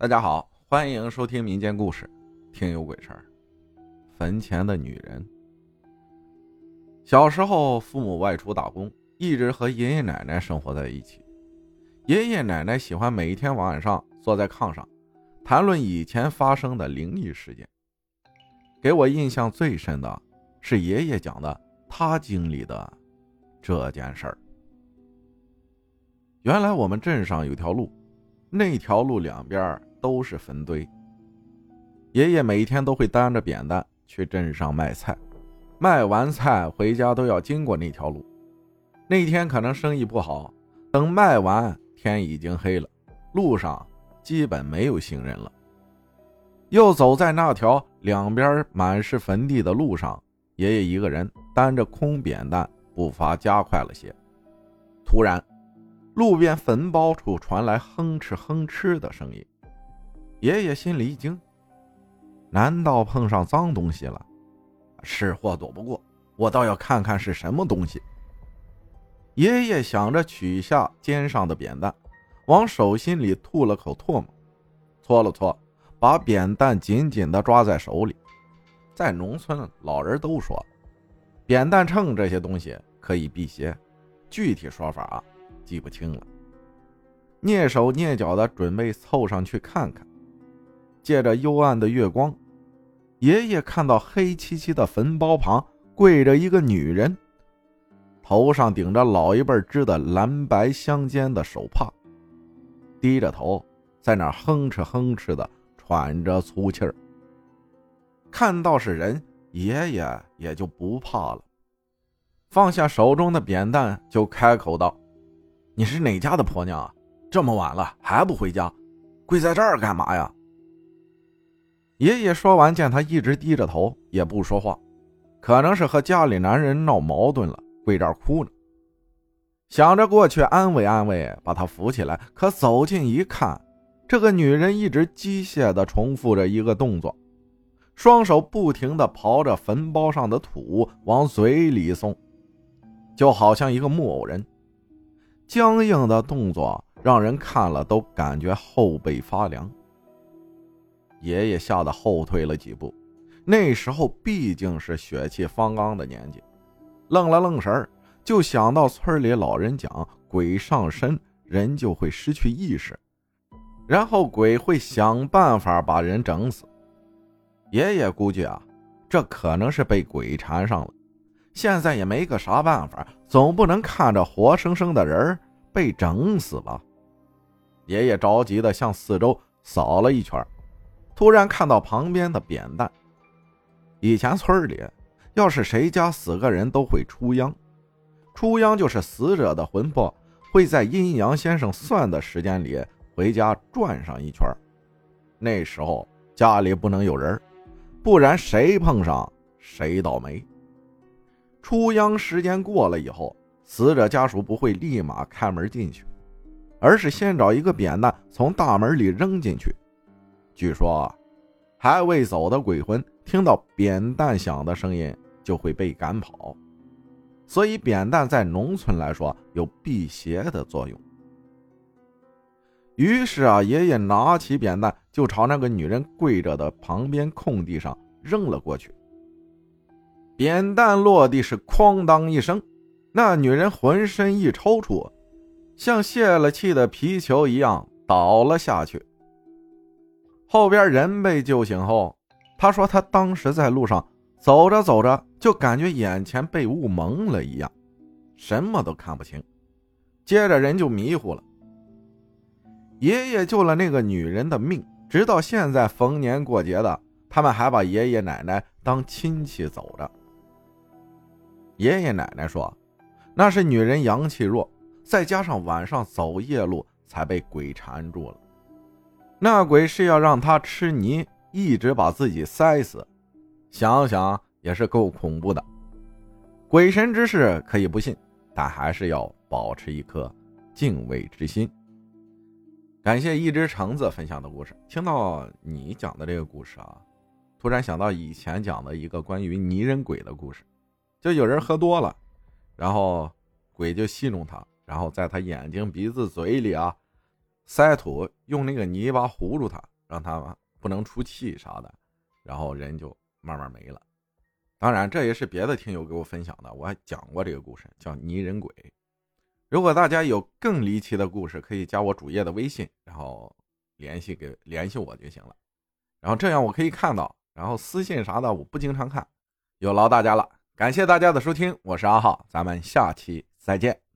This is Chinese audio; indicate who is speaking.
Speaker 1: 大家好，欢迎收听民间故事《听有鬼事儿》。坟前的女人。小时候，父母外出打工，一直和爷爷奶奶生活在一起。爷爷奶奶喜欢每天晚上坐在炕上，谈论以前发生的灵异事件。给我印象最深的是爷爷讲的他经历的这件事儿。原来我们镇上有条路，那条路两边。都是坟堆。爷爷每天都会担着扁担去镇上卖菜，卖完菜回家都要经过那条路。那天可能生意不好，等卖完天已经黑了，路上基本没有行人了。又走在那条两边满是坟地的路上，爷爷一个人担着空扁担，步伐加快了些。突然，路边坟包处传来哼哧哼哧的声音。爷爷心里一惊，难道碰上脏东西了？是祸躲不过，我倒要看看是什么东西。爷爷想着，取下肩上的扁担，往手心里吐了口唾沫，搓了搓，把扁担紧紧地抓在手里。在农村，老人都说，扁担秤这些东西可以辟邪，具体说法啊，记不清了。蹑手蹑脚的准备凑上去看看。借着幽暗的月光，爷爷看到黑漆漆的坟包旁跪着一个女人，头上顶着老一辈织的蓝白相间的手帕，低着头在那哼哧哼哧的喘着粗气儿。看到是人，爷爷也就不怕了，放下手中的扁担，就开口道：“你是哪家的婆娘啊？这么晚了还不回家，跪在这儿干嘛呀？”爷爷说完，见他一直低着头，也不说话，可能是和家里男人闹矛盾了，跪这儿哭呢。想着过去安慰安慰，把他扶起来。可走近一看，这个女人一直机械地重复着一个动作，双手不停地刨着坟包上的土往嘴里送，就好像一个木偶人。僵硬的动作让人看了都感觉后背发凉。爷爷吓得后退了几步，那时候毕竟是血气方刚的年纪，愣了愣神儿，就想到村里老人讲，鬼上身人就会失去意识，然后鬼会想办法把人整死。爷爷估计啊，这可能是被鬼缠上了，现在也没个啥办法，总不能看着活生生的人被整死吧？爷爷着急的向四周扫了一圈。突然看到旁边的扁担。以前村里，要是谁家死个人，都会出殃。出殃就是死者的魂魄会在阴阳先生算的时间里回家转上一圈。那时候家里不能有人，不然谁碰上谁倒霉。出殃时间过了以后，死者家属不会立马开门进去，而是先找一个扁担从大门里扔进去。据说，还未走的鬼魂听到扁担响的声音就会被赶跑，所以扁担在农村来说有辟邪的作用。于是啊，爷爷拿起扁担就朝那个女人跪着的旁边空地上扔了过去。扁担落地是哐当一声，那女人浑身一抽搐，像泄了气的皮球一样倒了下去。后边人被救醒后，他说他当时在路上走着走着，就感觉眼前被雾蒙了一样，什么都看不清，接着人就迷糊了。爷爷救了那个女人的命，直到现在逢年过节的，他们还把爷爷奶奶当亲戚走着。爷爷奶奶说，那是女人阳气弱，再加上晚上走夜路，才被鬼缠住了。那鬼是要让他吃泥，一直把自己塞死，想想也是够恐怖的。鬼神之事可以不信，但还是要保持一颗敬畏之心。感谢一只橙子分享的故事。听到你讲的这个故事啊，突然想到以前讲的一个关于泥人鬼的故事，就有人喝多了，然后鬼就戏弄他，然后在他眼睛、鼻子、嘴里啊。塞土，用那个泥巴糊住它，让它不能出气啥的，然后人就慢慢没了。当然，这也是别的听友给我分享的，我还讲过这个故事，叫泥人鬼。如果大家有更离奇的故事，可以加我主页的微信，然后联系给联系我就行了。然后这样我可以看到，然后私信啥的我不经常看，有劳大家了。感谢大家的收听，我是阿浩，咱们下期再见。